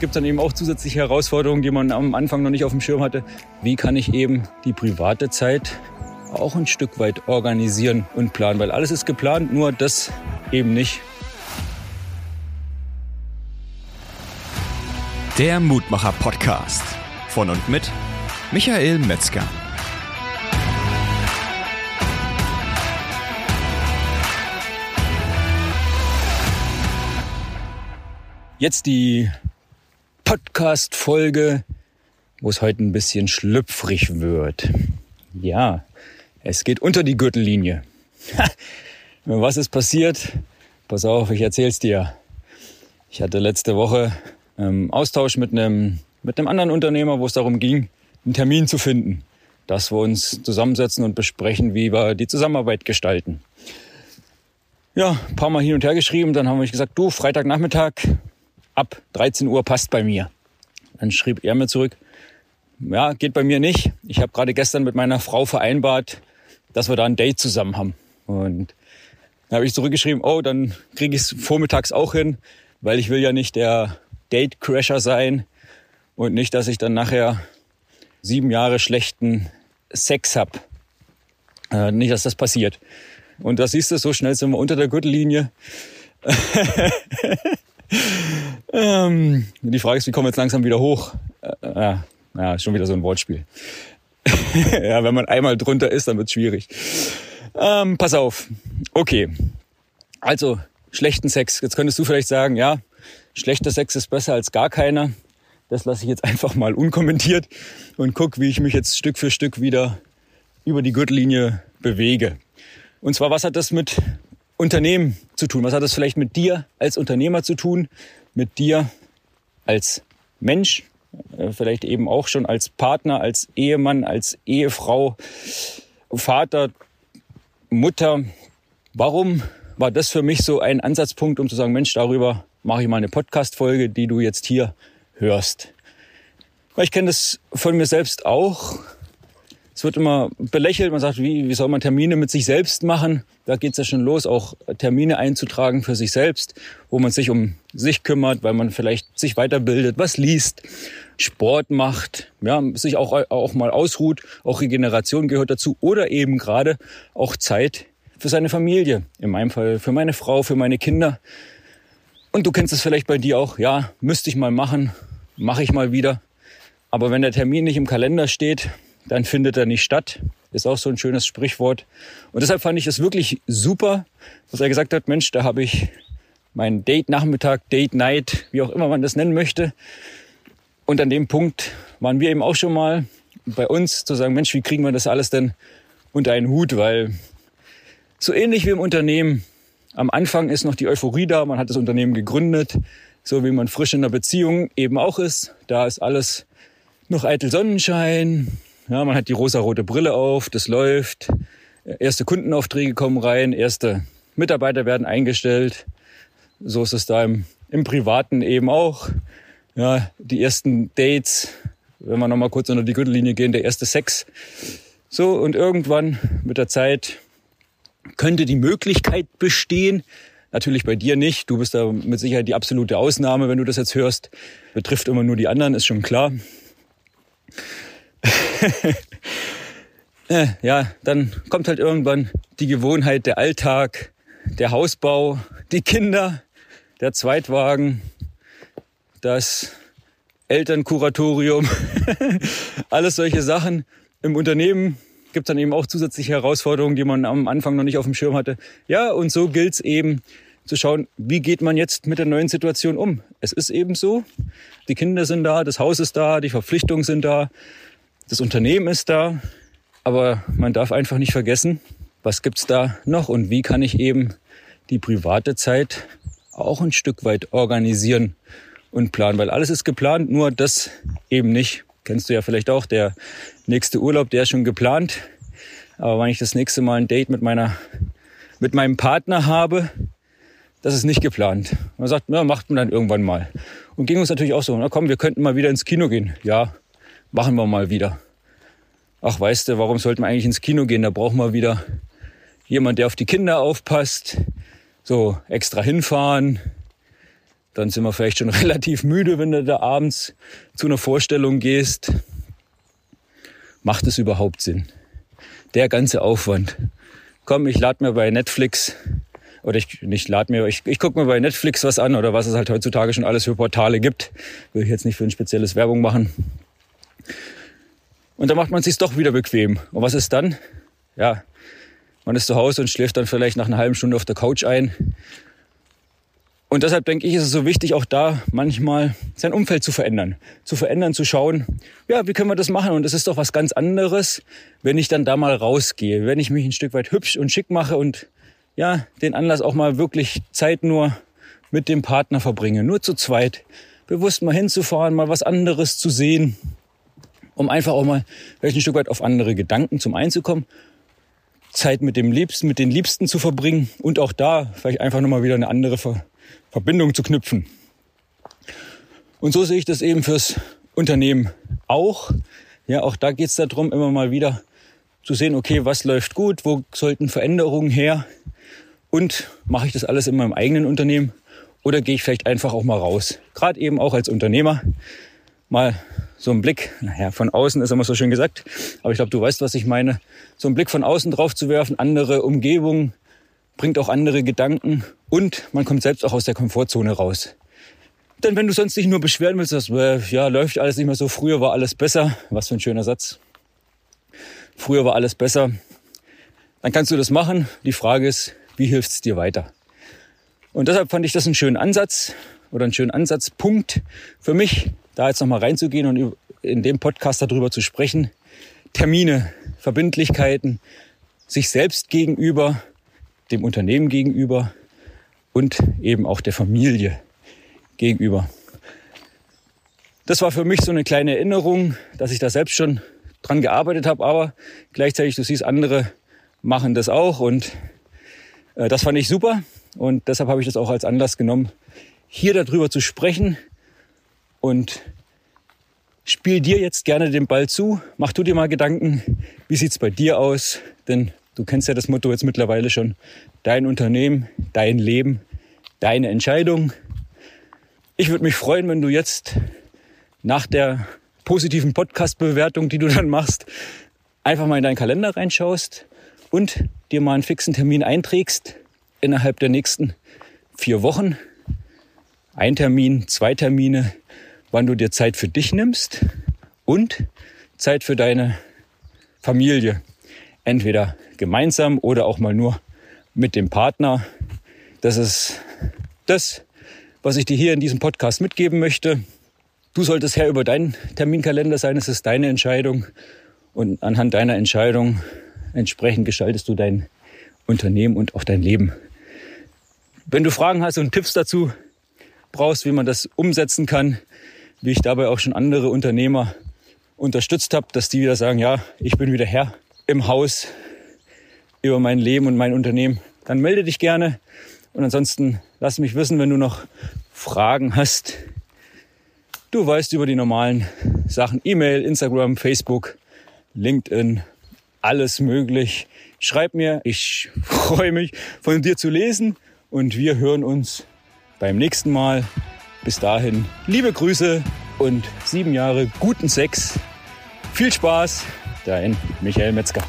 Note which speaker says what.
Speaker 1: gibt es dann eben auch zusätzliche Herausforderungen, die man am Anfang noch nicht auf dem Schirm hatte. Wie kann ich eben die private Zeit auch ein Stück weit organisieren und planen? Weil alles ist geplant, nur das eben nicht.
Speaker 2: Der Mutmacher Podcast von und mit Michael Metzger.
Speaker 1: Jetzt die Podcast-Folge, wo es heute ein bisschen schlüpfrig wird. Ja, es geht unter die Gürtellinie. Was ist passiert? Pass auf, ich erzähl's dir. Ich hatte letzte Woche ähm, Austausch mit einem, mit einem anderen Unternehmer, wo es darum ging, einen Termin zu finden, dass wir uns zusammensetzen und besprechen, wie wir die Zusammenarbeit gestalten. Ja, ein paar Mal hin und her geschrieben, dann haben wir gesagt, du, Freitagnachmittag ab 13 Uhr passt bei mir. Dann schrieb er mir zurück, ja, geht bei mir nicht. Ich habe gerade gestern mit meiner Frau vereinbart, dass wir da ein Date zusammen haben. Und da habe ich zurückgeschrieben, oh, dann kriege ich es vormittags auch hin, weil ich will ja nicht der Date-Crasher sein und nicht, dass ich dann nachher sieben Jahre schlechten Sex hab. Äh, nicht, dass das passiert. Und da siehst du, so schnell sind wir unter der Gürtellinie. ähm, die Frage ist, wie kommen wir jetzt langsam wieder hoch? Äh, ja, schon wieder so ein Wortspiel. ja, wenn man einmal drunter ist, dann wird's schwierig. Ähm, pass auf. Okay. Also, schlechten Sex. Jetzt könntest du vielleicht sagen, ja, schlechter Sex ist besser als gar keiner. Das lasse ich jetzt einfach mal unkommentiert und guck, wie ich mich jetzt Stück für Stück wieder über die Gürtellinie bewege. Und zwar, was hat das mit Unternehmen zu tun? Was hat das vielleicht mit dir als Unternehmer zu tun? Mit dir als Mensch? Äh, vielleicht eben auch schon als Partner, als Ehemann, als Ehefrau, Vater, Mutter. Warum war das für mich so ein Ansatzpunkt, um zu sagen, Mensch, darüber mache ich mal eine Podcast-Folge, die du jetzt hier hörst. Ich kenne das von mir selbst auch. Es wird immer belächelt, man sagt, wie, wie soll man Termine mit sich selbst machen? Da geht es ja schon los, auch Termine einzutragen für sich selbst, wo man sich um sich kümmert, weil man vielleicht sich weiterbildet, was liest, Sport macht, ja, sich auch, auch mal ausruht, auch Regeneration gehört dazu oder eben gerade auch Zeit für seine Familie. In meinem Fall für meine Frau, für meine Kinder. Und du kennst es vielleicht bei dir auch, ja, müsste ich mal machen, mache ich mal wieder. Aber wenn der Termin nicht im Kalender steht, dann findet er nicht statt. Ist auch so ein schönes Sprichwort. Und deshalb fand ich es wirklich super, dass er gesagt hat, Mensch, da habe ich mein Date-Nachmittag, Date-Night, wie auch immer man das nennen möchte. Und an dem Punkt waren wir eben auch schon mal bei uns zu sagen, Mensch, wie kriegen wir das alles denn unter einen Hut? Weil so ähnlich wie im Unternehmen am Anfang ist noch die Euphorie da, man hat das Unternehmen gegründet, so wie man frisch in einer Beziehung eben auch ist. Da ist alles noch eitel Sonnenschein. Ja, man hat die rosa-rote Brille auf, das läuft. Erste Kundenaufträge kommen rein, erste Mitarbeiter werden eingestellt. So ist es da im, im Privaten eben auch. Ja, die ersten Dates, wenn wir nochmal kurz unter die Gürtellinie gehen, der erste Sex. So, und irgendwann mit der Zeit könnte die Möglichkeit bestehen, natürlich bei dir nicht, du bist da mit Sicherheit die absolute Ausnahme, wenn du das jetzt hörst, betrifft immer nur die anderen, ist schon klar. Äh, ja, dann kommt halt irgendwann die Gewohnheit, der Alltag, der Hausbau, die Kinder, der Zweitwagen, das Elternkuratorium, alles solche Sachen. Im Unternehmen gibt dann eben auch zusätzliche Herausforderungen, die man am Anfang noch nicht auf dem Schirm hatte. Ja, und so gilt es eben zu schauen, wie geht man jetzt mit der neuen Situation um. Es ist eben so, die Kinder sind da, das Haus ist da, die Verpflichtungen sind da, das Unternehmen ist da, aber man darf einfach nicht vergessen, was gibt's da noch und wie kann ich eben die private Zeit auch ein Stück weit organisieren und planen, weil alles ist geplant, nur das eben nicht. Kennst du ja vielleicht auch, der nächste Urlaub, der ist schon geplant. Aber wenn ich das nächste Mal ein Date mit meiner, mit meinem Partner habe, das ist nicht geplant. Man sagt, na, macht man dann irgendwann mal. Und ging uns natürlich auch so, na komm, wir könnten mal wieder ins Kino gehen. Ja, machen wir mal wieder. Ach, weißt du, warum sollten wir eigentlich ins Kino gehen? Da brauchen wir wieder jemand, der auf die Kinder aufpasst. So extra hinfahren. Dann sind wir vielleicht schon relativ müde, wenn du da abends zu einer Vorstellung gehst. Macht es überhaupt Sinn? Der ganze Aufwand. Komm, ich lade mir bei Netflix oder ich nicht lade mir, ich, ich gucke mir bei Netflix was an oder was es halt heutzutage schon alles für Portale gibt. Will ich jetzt nicht für ein spezielles Werbung machen. Und dann macht man es sich doch wieder bequem. Und was ist dann? Ja, man ist zu Hause und schläft dann vielleicht nach einer halben Stunde auf der Couch ein. Und deshalb denke ich, ist es so wichtig, auch da manchmal sein Umfeld zu verändern. Zu verändern, zu schauen, ja, wie können wir das machen? Und es ist doch was ganz anderes, wenn ich dann da mal rausgehe, wenn ich mich ein Stück weit hübsch und schick mache und ja, den Anlass auch mal wirklich Zeit nur mit dem Partner verbringe, nur zu zweit, bewusst mal hinzufahren, mal was anderes zu sehen, um einfach auch mal ein Stück weit auf andere Gedanken zum Einzukommen Zeit mit dem Liebsten, mit den Liebsten zu verbringen und auch da vielleicht einfach nochmal wieder eine andere Ver Verbindung zu knüpfen. Und so sehe ich das eben fürs Unternehmen auch. Ja, auch da geht es darum, immer mal wieder zu sehen, okay, was läuft gut, wo sollten Veränderungen her und mache ich das alles in meinem eigenen Unternehmen oder gehe ich vielleicht einfach auch mal raus. Gerade eben auch als Unternehmer mal so ein Blick, naja, von außen ist immer so schön gesagt, aber ich glaube, du weißt, was ich meine, so einen Blick von außen drauf zu werfen, andere Umgebungen, bringt auch andere Gedanken und man kommt selbst auch aus der Komfortzone raus. Denn wenn du sonst nicht nur beschweren willst, dass, äh, ja, läuft alles nicht mehr so, früher war alles besser, was für ein schöner Satz. Früher war alles besser, dann kannst du das machen. Die Frage ist, wie hilft es dir weiter? Und deshalb fand ich das einen schönen Ansatz oder einen schönen Ansatzpunkt für mich, da jetzt nochmal reinzugehen und in dem Podcast darüber zu sprechen. Termine, Verbindlichkeiten, sich selbst gegenüber, dem Unternehmen gegenüber und eben auch der Familie gegenüber. Das war für mich so eine kleine Erinnerung, dass ich da selbst schon dran gearbeitet habe, aber gleichzeitig, du siehst, andere machen das auch und äh, das fand ich super und deshalb habe ich das auch als Anlass genommen, hier darüber zu sprechen, und spiel dir jetzt gerne den Ball zu. Mach du dir mal Gedanken, wie sieht's bei dir aus? Denn du kennst ja das Motto jetzt mittlerweile schon. Dein Unternehmen, dein Leben, deine Entscheidung. Ich würde mich freuen, wenn du jetzt nach der positiven Podcast-Bewertung, die du dann machst, einfach mal in deinen Kalender reinschaust und dir mal einen fixen Termin einträgst innerhalb der nächsten vier Wochen. Ein Termin, zwei Termine, wann du dir Zeit für dich nimmst und Zeit für deine Familie. Entweder gemeinsam oder auch mal nur mit dem Partner. Das ist das, was ich dir hier in diesem Podcast mitgeben möchte. Du solltest Herr über deinen Terminkalender sein. Es ist deine Entscheidung. Und anhand deiner Entscheidung entsprechend gestaltest du dein Unternehmen und auch dein Leben. Wenn du Fragen hast und Tipps dazu brauchst, wie man das umsetzen kann, wie ich dabei auch schon andere Unternehmer unterstützt habe, dass die wieder sagen, ja, ich bin wieder Herr im Haus über mein Leben und mein Unternehmen, dann melde dich gerne. Und ansonsten lass mich wissen, wenn du noch Fragen hast. Du weißt über die normalen Sachen, E-Mail, Instagram, Facebook, LinkedIn, alles möglich. Schreib mir, ich freue mich von dir zu lesen und wir hören uns beim nächsten Mal. Bis dahin, liebe Grüße und sieben Jahre guten Sex. Viel Spaß, dein Michael Metzger.